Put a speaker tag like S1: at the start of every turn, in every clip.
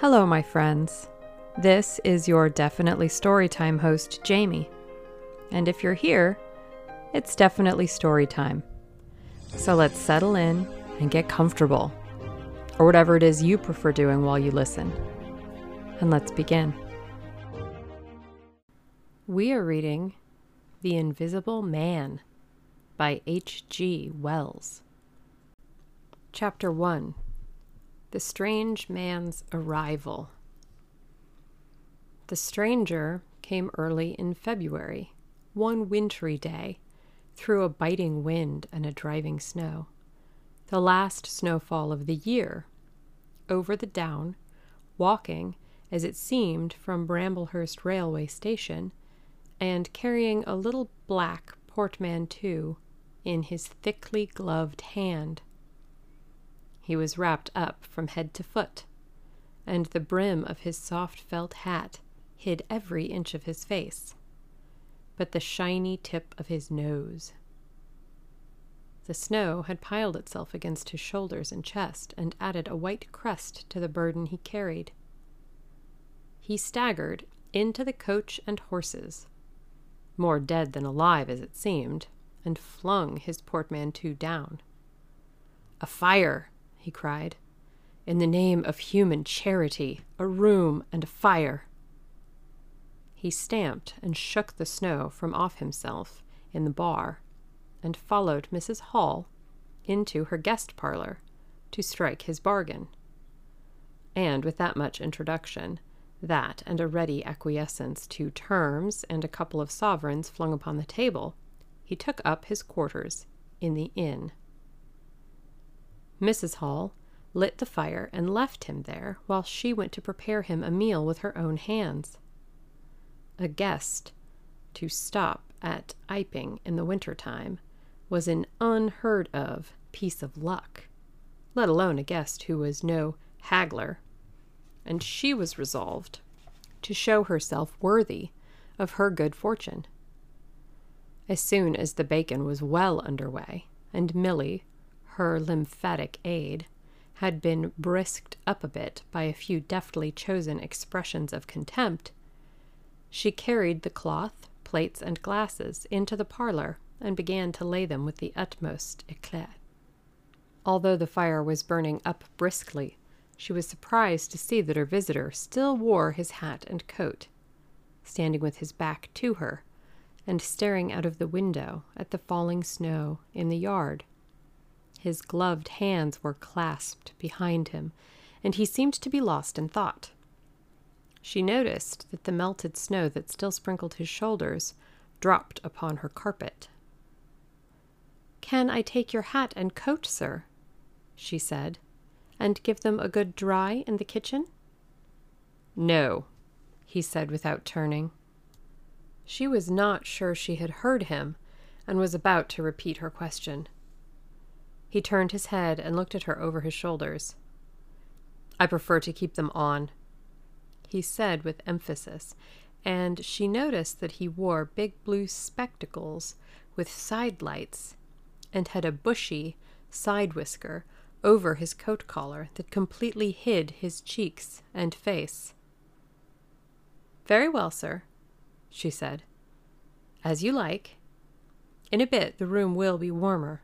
S1: Hello, my friends. This is your Definitely Storytime host, Jamie. And if you're here, it's definitely storytime. So let's settle in and get comfortable, or whatever it is you prefer doing while you listen. And let's begin. We are reading The Invisible Man by H.G. Wells. Chapter 1 The Strange Man's Arrival. The stranger came early in February, one wintry day, through a biting wind and a driving snow, the last snowfall of the year, over the down, walking, as it seemed, from Bramblehurst railway station, and carrying a little black portmanteau in his thickly gloved hand. He was wrapped up from head to foot, and the brim of his soft felt hat hid every inch of his face, but the shiny tip of his nose. The snow had piled itself against his shoulders and chest and added a white crust to the burden he carried. He staggered into the coach and horses, more dead than alive as it seemed, and flung his portmanteau down. A fire! He cried. In the name of human charity, a room and a fire. He stamped and shook the snow from off himself in the bar, and followed Mrs. Hall into her guest parlor to strike his bargain. And with that much introduction, that and a ready acquiescence to terms and a couple of sovereigns flung upon the table, he took up his quarters in the inn. Mrs. Hall lit the fire and left him there while she went to prepare him a meal with her own hands a guest to stop at Iping in the winter time was an unheard of piece of luck, let alone a guest who was no haggler, and she was resolved to show herself worthy of her good fortune. As soon as the bacon was well under way, and Milly, her lymphatic aid, had been brisked up a bit by a few deftly chosen expressions of contempt, she carried the cloth, plates, and glasses into the parlor and began to lay them with the utmost eclat. Although the fire was burning up briskly, she was surprised to see that her visitor still wore his hat and coat, standing with his back to her and staring out of the window at the falling snow in the yard. His gloved hands were clasped behind him, and he seemed to be lost in thought. She noticed that the melted snow that still sprinkled his shoulders dropped upon her carpet. Can I take your hat and coat, sir? she said, and give them a good dry in the kitchen? No, he said without turning. She was not sure she had heard him and was about to repeat her question. He turned his head and looked at her over his shoulders. I prefer to keep them on, he said with emphasis, and she noticed that he wore big blue spectacles with side lights and had a bushy side whisker over his coat collar that completely hid his cheeks and face. Very well, sir, she said. As you like. In a bit the room will be warmer.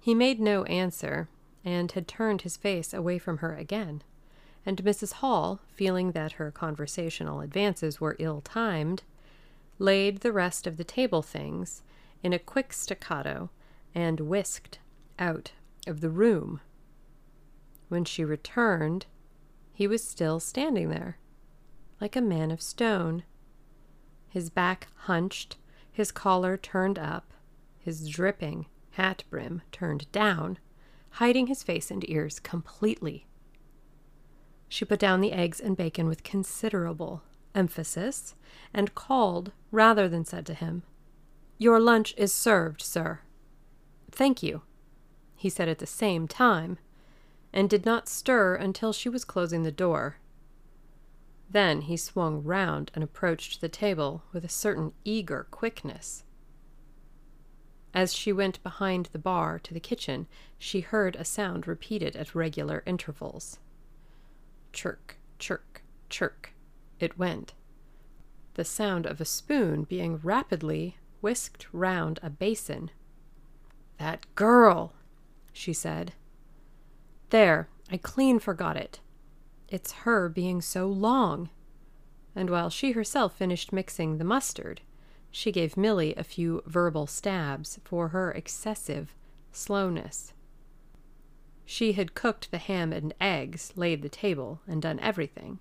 S1: He made no answer, and had turned his face away from her again and Mrs. Hall, feeling that her conversational advances were ill timed, laid the rest of the table things in a quick staccato and whisked out of the room. When she returned, he was still standing there, like a man of stone, his back hunched, his collar turned up, his dripping hat brim turned down, hiding his face and ears completely. She put down the eggs and bacon with considerable emphasis and called rather than said to him, Your lunch is served, sir. Thank you, he said at the same time, and did not stir until she was closing the door. Then he swung round and approached the table with a certain eager quickness. As she went behind the bar to the kitchen, she heard a sound repeated at regular intervals. Chirk, chirk, chirk, it went. The sound of a spoon being rapidly whisked round a basin. That girl, she said. There, I clean forgot it. It's her being so long. And while she herself finished mixing the mustard, she gave Milly a few verbal stabs for her excessive slowness. She had cooked the ham and eggs, laid the table, and done everything,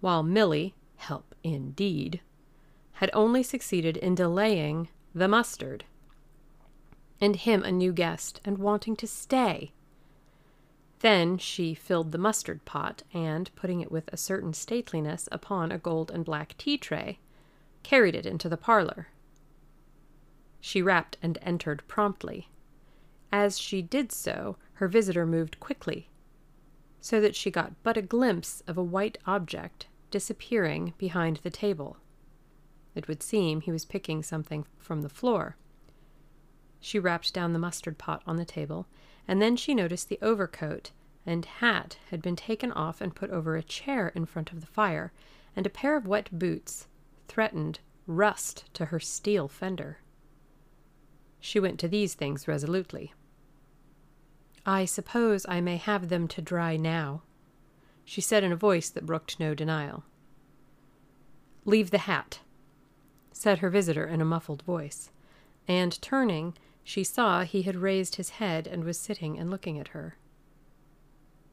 S1: while Milly, help indeed, had only succeeded in delaying the mustard, and him a new guest, and wanting to stay. Then she filled the mustard pot, and, putting it with a certain stateliness upon a gold and black tea tray, carried it into the parlor. She rapped and entered promptly. As she did so, her visitor moved quickly, so that she got but a glimpse of a white object disappearing behind the table. It would seem he was picking something from the floor. She rapped down the mustard pot on the table, and then she noticed the overcoat and hat had been taken off and put over a chair in front of the fire, and a pair of wet boots threatened rust to her steel fender. She went to these things resolutely. I suppose I may have them to dry now, she said in a voice that brooked no denial. Leave the hat, said her visitor in a muffled voice, and turning, she saw he had raised his head and was sitting and looking at her.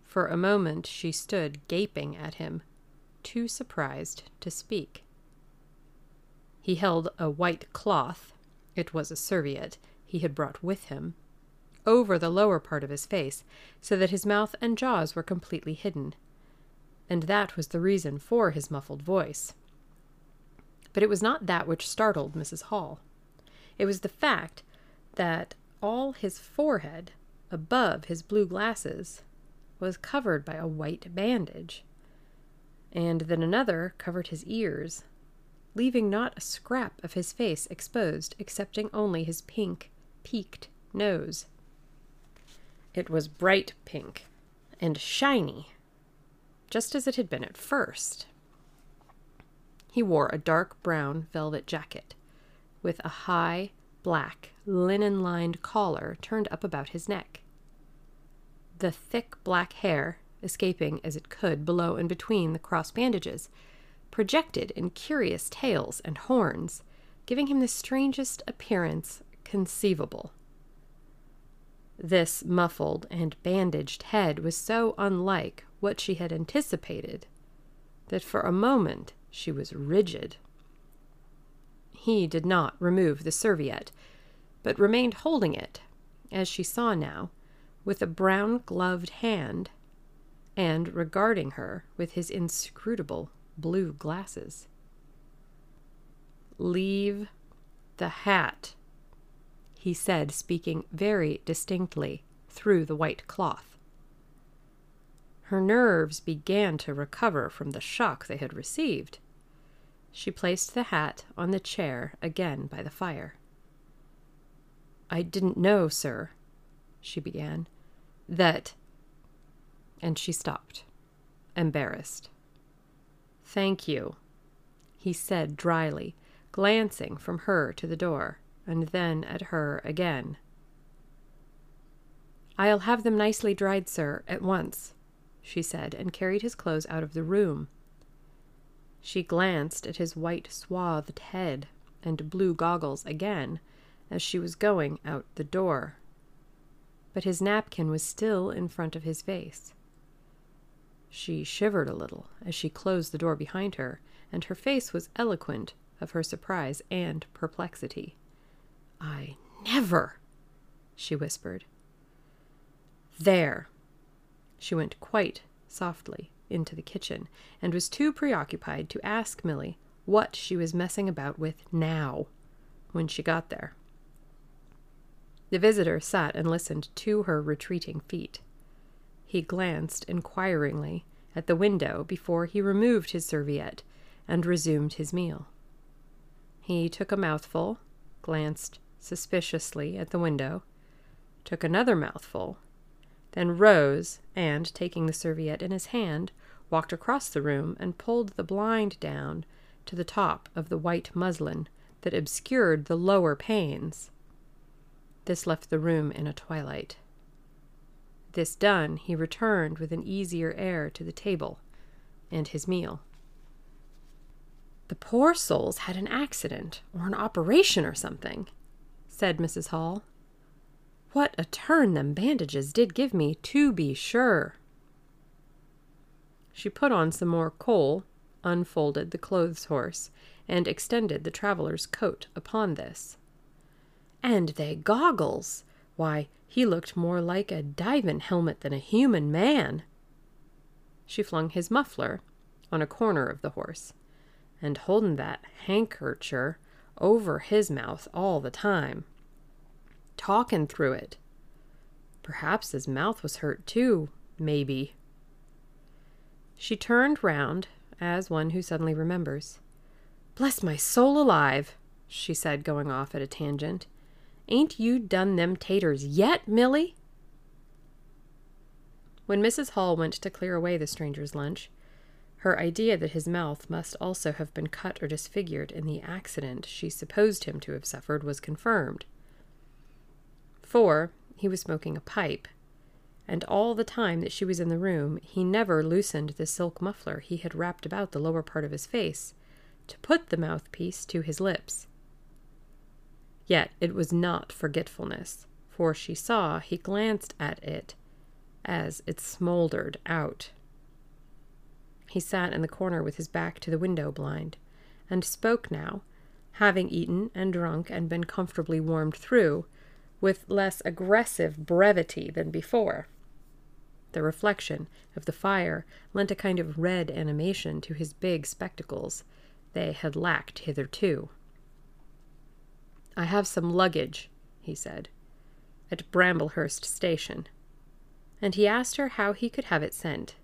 S1: For a moment she stood gaping at him, too surprised to speak. He held a white cloth, it was a serviette, he had brought with him, over the lower part of his face, so that his mouth and jaws were completely hidden. And that was the reason for his muffled voice. But it was not that which startled Mrs. Hall. It was the fact that all his forehead, above his blue glasses, was covered by a white bandage, and that another covered his ears, leaving not a scrap of his face exposed excepting only his pink, peaked nose. It was bright pink and shiny, just as it had been at first. He wore a dark brown velvet jacket with a high, black, linen lined collar turned up about his neck. The thick black hair, escaping as it could below and between the cross bandages, projected in curious tails and horns, giving him the strangest appearance conceivable. This muffled and bandaged head was so unlike what she had anticipated that for a moment she was rigid. He did not remove the serviette, but remained holding it, as she saw now, with a brown gloved hand, and regarding her with his inscrutable blue glasses. Leave the hat, he said, speaking very distinctly through the white cloth. Her nerves began to recover from the shock they had received. She placed the hat on the chair again by the fire. I didn't know, sir, she began, that. And she stopped, embarrassed. Thank you, he said dryly, glancing from her to the door and then at her again. I'll have them nicely dried, sir, at once, she said, and carried his clothes out of the room. She glanced at his white swathed head and blue goggles again as she was going out the door. But his napkin was still in front of his face. She shivered a little as she closed the door behind her, and her face was eloquent of her surprise and perplexity. I never, she whispered. There. She went quite softly into the kitchen and was too preoccupied to ask Milly what she was messing about with now when she got there. The visitor sat and listened to her retreating feet. He glanced inquiringly at the window before he removed his serviette and resumed his meal. He took a mouthful, glanced suspiciously at the window, took another mouthful, then rose and, taking the serviette in his hand, walked across the room and pulled the blind down to the top of the white muslin that obscured the lower panes. This left the room in a twilight. This done, he returned with an easier air to the table and his meal. The poor souls had an accident or an operation or something, said Mrs. Hall. What a turn them bandages did give me, to be sure. She put on some more coal, unfolded the clothes horse, and extended the traveller's coat upon this. And they goggles! Why, he looked more like a divin' helmet than a human man. She flung his muffler on a corner of the horse, and holding that handkercher over his mouth all the time, talking through it. Perhaps his mouth was hurt too, maybe. She turned round as one who suddenly remembers. Bless my soul alive, she said, going off at a tangent. Ain't you done them taters yet, Milly? When Mrs. Hall went to clear away the stranger's lunch, her idea that his mouth must also have been cut or disfigured in the accident she supposed him to have suffered was confirmed. For he was smoking a pipe, and all the time that she was in the room he never loosened the silk muffler he had wrapped about the lower part of his face to put the mouthpiece to his lips. Yet it was not forgetfulness, for she saw he glanced at it as it smoldered out. He sat in the corner with his back to the window blind, and spoke now, having eaten and drunk and been comfortably warmed through, with less aggressive brevity than before. The reflection of the fire lent a kind of red animation to his big spectacles. They had lacked hitherto. I have some luggage, he said, at Bramblehurst station. And he asked her how he could have it sent.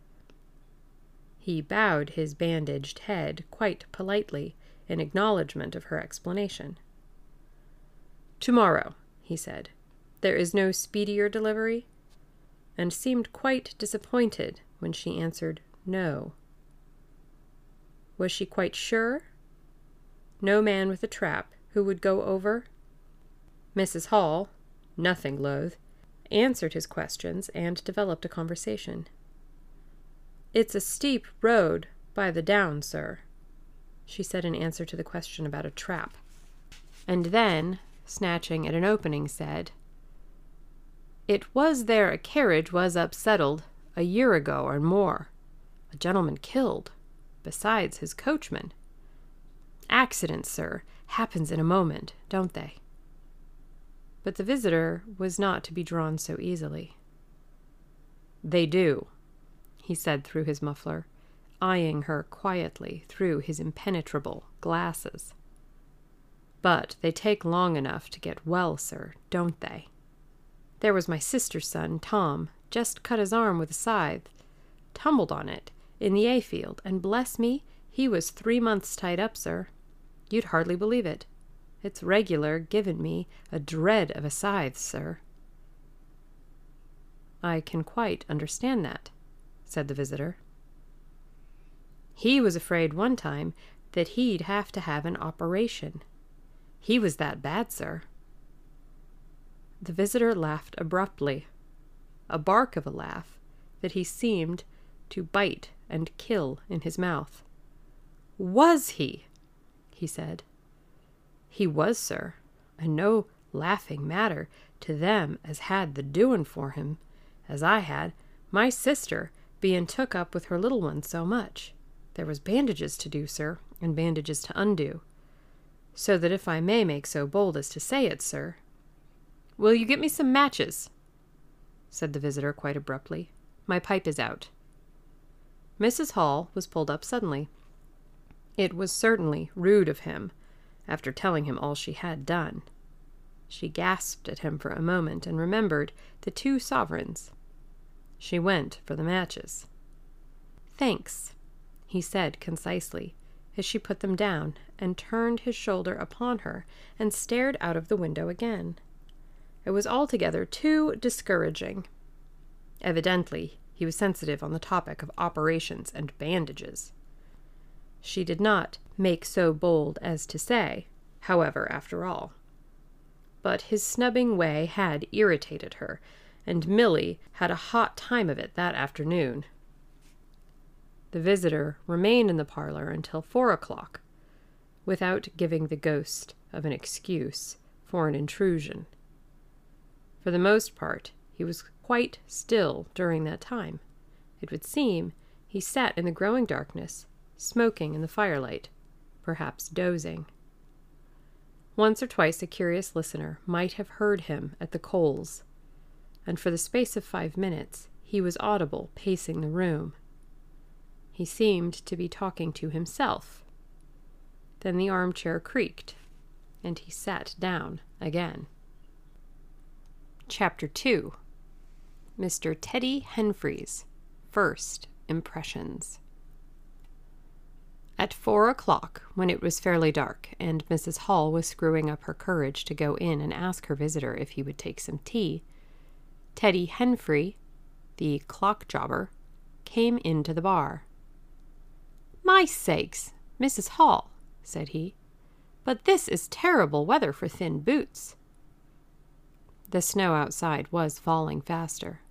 S1: He bowed his bandaged head quite politely in acknowledgment of her explanation. Tomorrow, he said. There is no speedier delivery? And seemed quite disappointed when she answered no. Was she quite sure? No man with a trap who would go over? Mrs. Hall, nothing loath, answered his questions and developed a conversation. It's a steep road by the down, sir, she said in answer to the question about a trap. And then, snatching at an opening, said, It was there a carriage was upsettled a year ago or more. A gentleman killed, besides his coachman. Accident, sir, happens in a moment, don't they? But the visitor was not to be drawn so easily. They do, he said through his muffler, eyeing her quietly through his impenetrable glasses. But they take long enough to get well, sir, don't they? There was my sister's son, Tom, just cut his arm with a scythe, tumbled on it in the A field, and bless me, he was three months tied up, sir. You'd hardly believe it. It's regular given me a dread of a scythe, sir. I can quite understand that, said the visitor. He was afraid one time that he'd have to have an operation. He was that bad, sir. The visitor laughed abruptly, a bark of a laugh that he seemed to bite and kill in his mouth. Was he? He said. He was, sir, and no laughing matter to them as had the doin' for him, as I had, my sister bein' took up with her little one so much. There was bandages to do, sir, and bandages to undo. So that if I may make so bold as to say it, sir. Will you get me some matches? said the visitor quite abruptly. My pipe is out. Mrs. Hall was pulled up suddenly. It was certainly rude of him after telling him all she had done. She gasped at him for a moment and remembered the two sovereigns. She went for the matches. Thanks, he said concisely, as she put them down and turned his shoulder upon her and stared out of the window again. It was altogether too discouraging. Evidently, He was sensitive on the topic of operations and bandages. She did not make so bold as to say, however, after all. But his snubbing way had irritated her, and Milly had a hot time of it that afternoon. The visitor remained in the parlor until four o'clock, without giving the ghost of an excuse for an intrusion. For the most part, he was quite still during that time. It would seem he sat in the growing darkness, smoking in the firelight, perhaps dozing. Once or twice a curious listener might have heard him at the coals, and for the space of five minutes he was audible pacing the room. He seemed to be talking to himself. Then the armchair creaked, and he sat down again. Chapter 2 Mr. Teddy Henfrey's First Impressions At four o'clock, when it was fairly dark, and Mrs. Hall was screwing up her courage to go in and ask her visitor if he would take some tea, Teddy Henfrey, the clock jobber, came into the bar. My sakes, Mrs. Hall, said he, but this is terrible weather for thin boots. The snow outside was falling faster.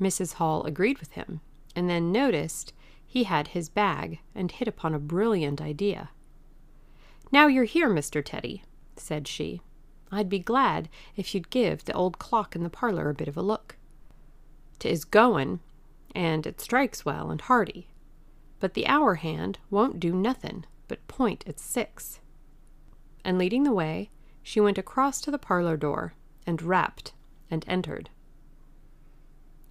S1: Mrs. Hall agreed with him, and then noticed he had his bag and hit upon a brilliant idea. Now you're here, Mr. Teddy, said she. I'd be glad if you'd give the old clock in the parlor a bit of a look. Tis goin', and it strikes well and hearty, but the hour hand won't do nothin' but point at six. And leading the way, she went across to the parlor door and rapped and entered.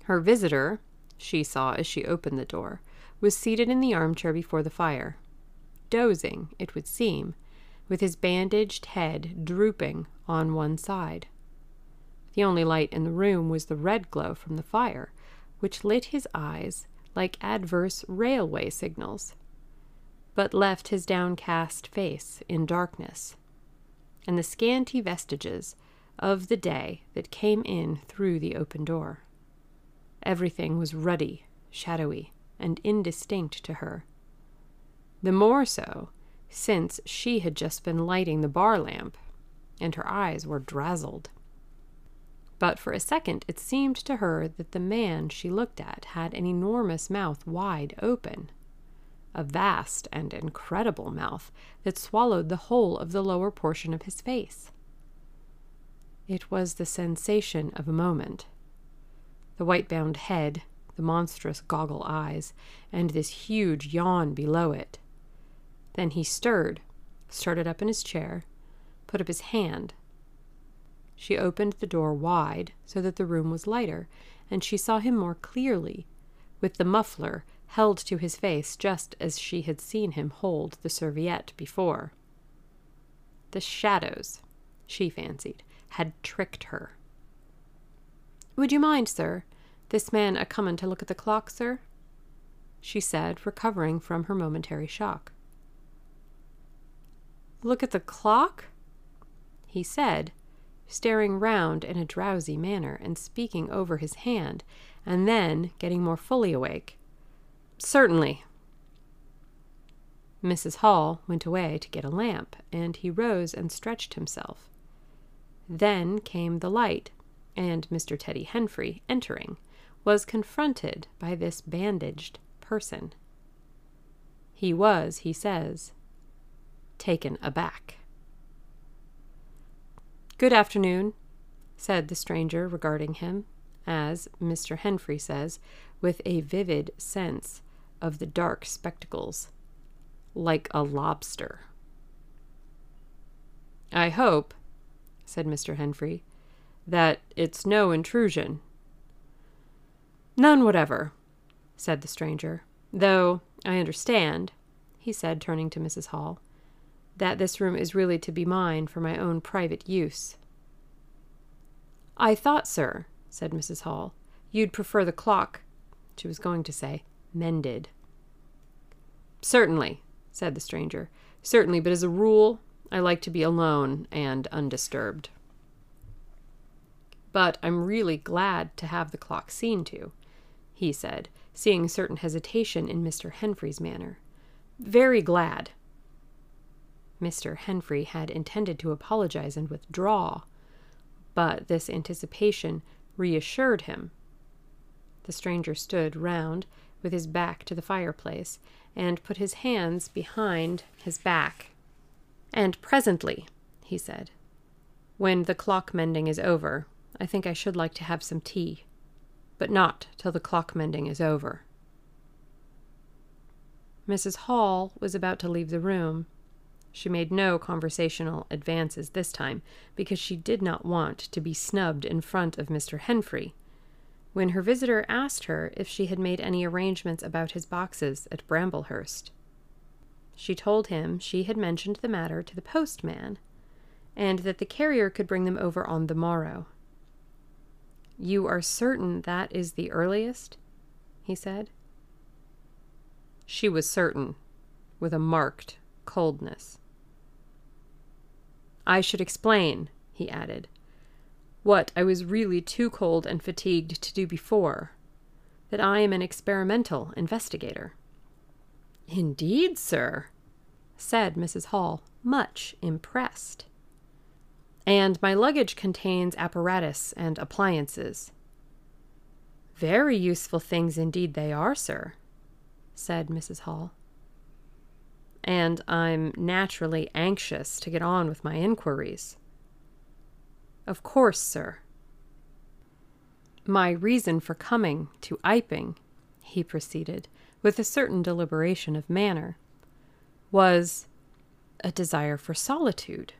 S1: Her visitor, she saw as she opened the door, was seated in the armchair before the fire, dozing, it would seem, with his bandaged head drooping on one side. The only light in the room was the red glow from the fire, which lit his eyes like adverse railway signals, but left his downcast face in darkness, and the scanty vestiges of the day that came in through the open door. Everything was ruddy, shadowy, and indistinct to her. The more so since she had just been lighting the bar lamp, and her eyes were dazzled. But for a second it seemed to her that the man she looked at had an enormous mouth wide open, a vast and incredible mouth that swallowed the whole of the lower portion of his face. It was the sensation of a moment. The white bound head, the monstrous goggle eyes, and this huge yawn below it then he stirred, started up in his chair, put up his hand. She opened the door wide so that the room was lighter, and she saw him more clearly, with the muffler held to his face just as she had seen him hold the serviette before. The shadows, she fancied, had tricked her. Would you mind, sir, this man a comin' to look at the clock, sir? she said, recovering from her momentary shock. Look at the clock? he said, staring round in a drowsy manner and speaking over his hand, and then, getting more fully awake, Certainly. Mrs. Hall went away to get a lamp, and he rose and stretched himself. Then came the light, and Mr. Teddy Henfrey, entering, was confronted by this bandaged person. He was, he says, taken aback. Good afternoon, said the stranger regarding him, as Mr. Henfrey says, with a vivid sense of the dark spectacles, like a lobster. I hope, said Mr. Henfrey, that it's no intrusion. None whatever, said the stranger, though I understand, he said, turning to Mrs. Hall, that this room is really to be mine for my own private use. I thought, sir, said Mrs. Hall, you'd prefer the clock, she was going to say, mended. Certainly, said the stranger. Certainly, but as a rule, I like to be alone and undisturbed. But I'm really glad to have the clock seen to. He said, seeing certain hesitation in Mr. Henfrey's manner. Very glad. Mr. Henfrey had intended to apologize and withdraw, but this anticipation reassured him. The stranger stood round with his back to the fireplace and put his hands behind his back. And presently, he said, when the clock mending is over, I think I should like to have some tea but not till the clock mending is over. Mrs. Hall was about to leave the room. She made no conversational advances this time, because she did not want to be snubbed in front of Mr. Henfrey, when her visitor asked her if she had made any arrangements about his boxes at Bramblehurst. She told him she had mentioned the matter to the postman, and that the carrier could bring them over on the morrow. You are certain that is the earliest? he said. She was certain, with a marked coldness. I should explain, he added, what I was really too cold and fatigued to do before that I am an experimental investigator. Indeed, sir, said Mrs. Hall, much impressed and my luggage contains apparatus and appliances. Very useful things indeed they are, sir, said Mrs. Hall. And I'm naturally anxious to get on with my inquiries. Of course, sir. My reason for coming to Iping, he proceeded, with a certain deliberation of manner, was a desire for solitude.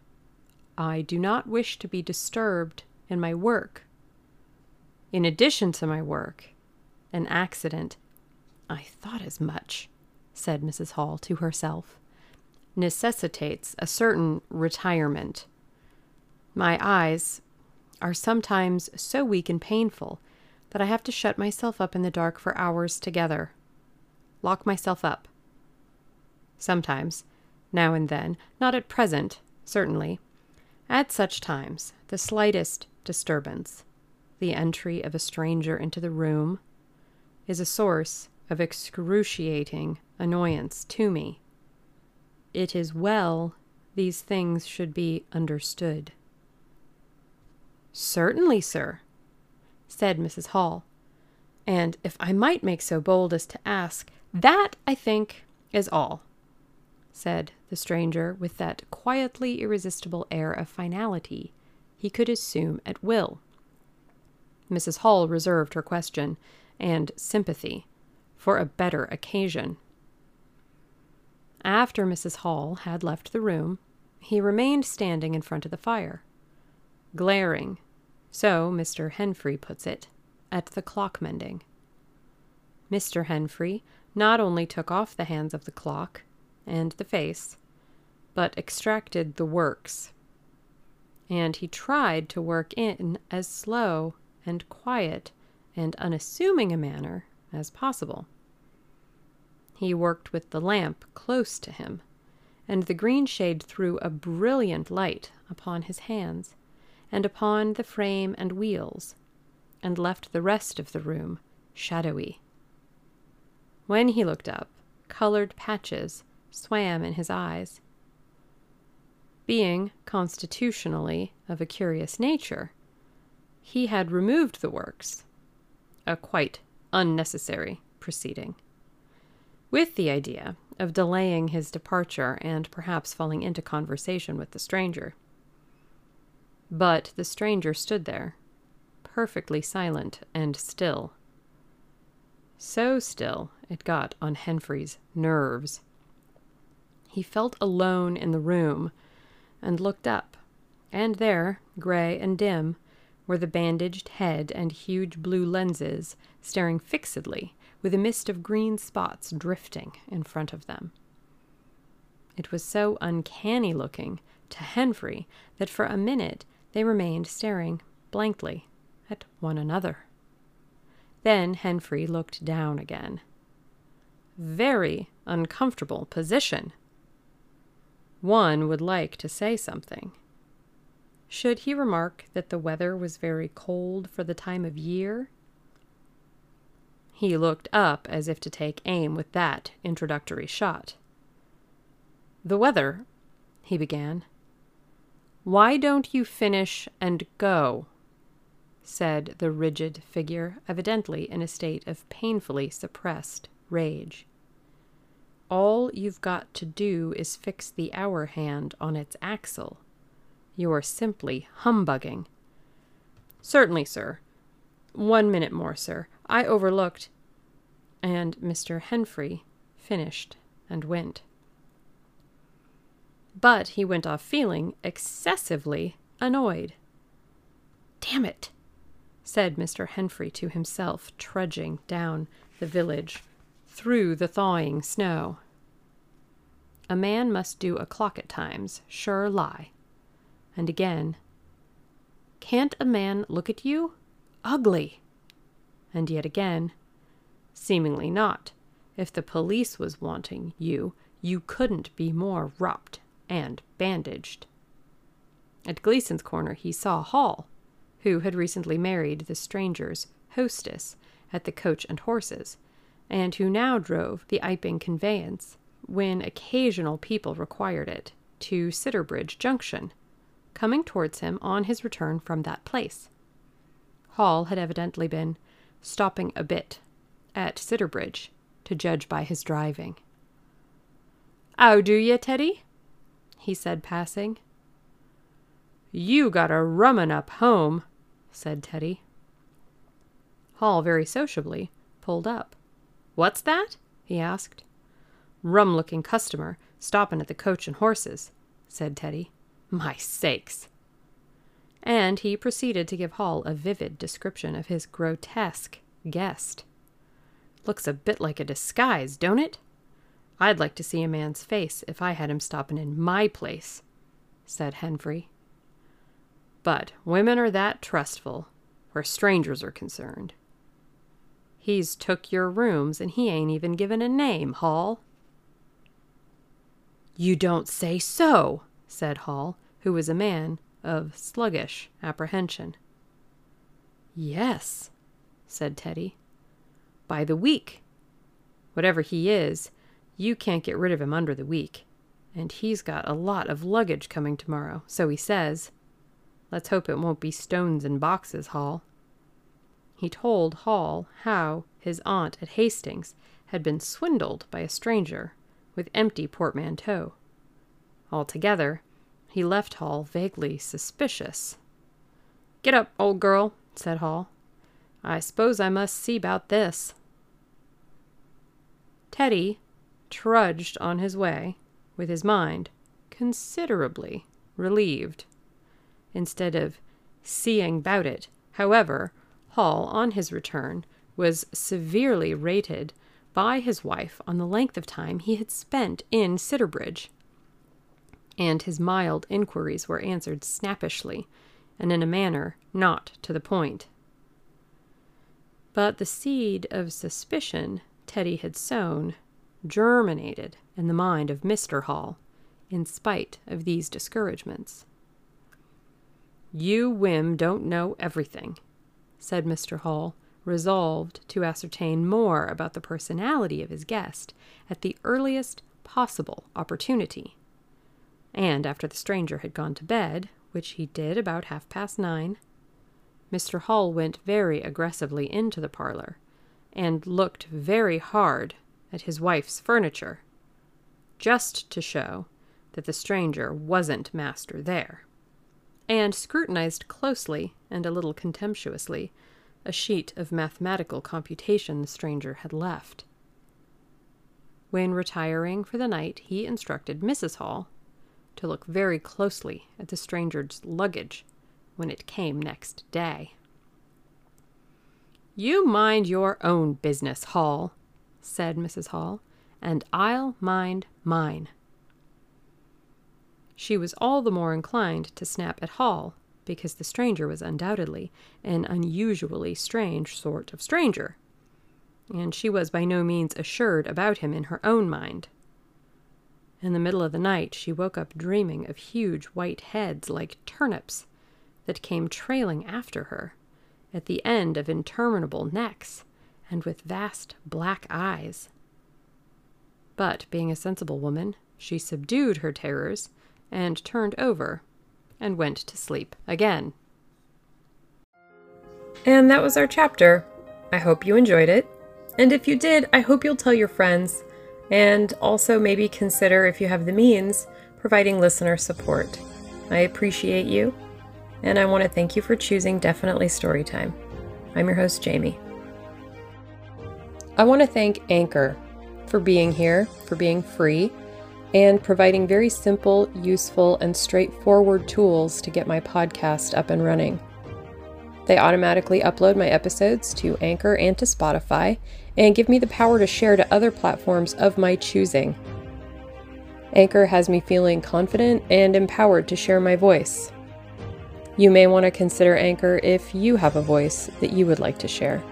S1: I do not wish to be disturbed in my work. In addition to my work, an accident, I thought as much, said Mrs. Hall to herself, necessitates a certain retirement. My eyes are sometimes so weak and painful that I have to shut myself up in the dark for hours together. Lock myself up. Sometimes, now and then, not at present, certainly, at such times, the slightest disturbance, the entry of a stranger into the room, is a source of excruciating annoyance to me. It is well these things should be understood. Certainly, sir, said Mrs. Hall. And if I might make so bold as to ask, that, I think, is all said the stranger with that quietly irresistible air of finality he could assume at will. Mrs. Hall reserved her question and sympathy for a better occasion. After Mrs. Hall had left the room, he remained standing in front of the fire, glaring, so Mr. Henfrey puts it, at the clock mending. Mr. Henfrey not only took off the hands of the clock, and the face, but extracted the works. And he tried to work in as slow and quiet and unassuming a manner as possible. He worked with the lamp close to him, and the green shade threw a brilliant light upon his hands and upon the frame and wheels, and left the rest of the room shadowy. When he looked up, colored patches swam in his eyes. Being constitutionally of a curious nature, he had removed the works, a quite unnecessary proceeding, with the idea of delaying his departure and perhaps falling into conversation with the stranger. But the stranger stood there, perfectly silent and still. So still it got on Henfrey's nerves. He felt alone in the room and looked up, and there, gray and dim, were the bandaged head and huge blue lenses staring fixedly with a mist of green spots drifting in front of them. It was so uncanny looking to Henfrey that for a minute they remained staring blankly at one another. Then Henfrey looked down again. Very uncomfortable position, one would like to say something. Should he remark that the weather was very cold for the time of year? He looked up as if to take aim with that introductory shot. The weather, he began. Why don't you finish and go? said the rigid figure, evidently in a state of painfully suppressed rage. All you've got to do is fix the hour hand on its axle. You're simply humbugging. Certainly, sir. One minute more, sir. I overlooked. And Mr. Henfrey finished and went. But he went off feeling excessively annoyed. Damn it, said Mr. Henfrey to himself, trudging down the village through the thawing snow. A man must do a clock at times, sure lie. And again, can't a man look at you? ugly. And yet again, seemingly not. If the police was wanting you, you couldn't be more wrapped and bandaged. At Gleeson's corner he saw Hall, who had recently married the stranger's hostess at the Coach and Horses, and who now drove the Iping conveyance, when occasional people required it, to Sidderbridge Junction, coming towards him on his return from that place. Hall had evidently been stopping a bit at Sidderbridge, to judge by his driving. "How do ye, Teddy?" he said, passing. You got a rummin' up home, said Teddy. Hall very sociably pulled up. What's that? he asked. Rum looking customer stoppin' at the coach and horses, said Teddy. My sakes! and he proceeded to give Hall a vivid description of his grotesque guest. Looks a bit like a disguise, don't it? I'd like to see a man's face if I had him stopping in my place, said Henfrey. But women are that trustful, where strangers are concerned. He's took your rooms and he ain't even given a name, Hall. You don't say so, said Hall, who was a man of sluggish apprehension. Yes, said Teddy. By the week. Whatever he is, you can't get rid of him under the week. And he's got a lot of luggage coming tomorrow, so he says. Let's hope it won't be stones and boxes, Hall. He told Hall how his aunt at Hastings had been swindled by a stranger with empty portmanteau. Altogether, he left Hall vaguely suspicious. Get up, old girl, said Hall. I suppose I must see about this. Teddy trudged on his way, with his mind considerably relieved. Instead of seeing about it, however, Hall, on his return, was severely rated by his wife on the length of time he had spent in Sidderbridge and his mild inquiries were answered snappishly and in a manner not to the point. But the seed of suspicion Teddy had sown germinated in the mind of Mr. Hall, in spite of these discouragements. You Wim don't know everything, said Mr. Hall, resolved to ascertain more about the personality of his guest at the earliest possible opportunity and after the stranger had gone to bed, which he did about half past nine, Mr. Hall went very aggressively into the parlor and looked very hard at his wife's furniture, just to show that the stranger wasn't master there, and scrutinized closely and a little contemptuously a sheet of mathematical computation the stranger had left. When retiring for the night, he instructed Mrs. Hall to look very closely at the stranger's luggage when it came next day. You mind your own business, Hall, said Mrs. Hall, and I'll mind mine. She was all the more inclined to snap at Hall because the stranger was undoubtedly an unusually strange sort of stranger, and she was by no means assured about him in her own mind. In the middle of the night she woke up dreaming of huge white heads like turnips that came trailing after her, at the end of interminable necks, and with vast black eyes. But, being a sensible woman, she subdued her terrors and turned over and went to sleep again. And that was our chapter. I hope you enjoyed it. And if you did, I hope you'll tell your friends and also maybe consider, if you have the means, providing listener support. I appreciate you, and I want to thank you for choosing Definitely Storytime. I'm your host, Jamie. I want to thank Anchor for being here, for being free, and providing very simple, useful, and straightforward tools to get my podcast up and running. They automatically upload my episodes to Anchor and to Spotify and give me the power to share to other platforms of my choosing. Anchor has me feeling confident and empowered to share my voice. You may want to consider Anchor if you have a voice that you would like to share.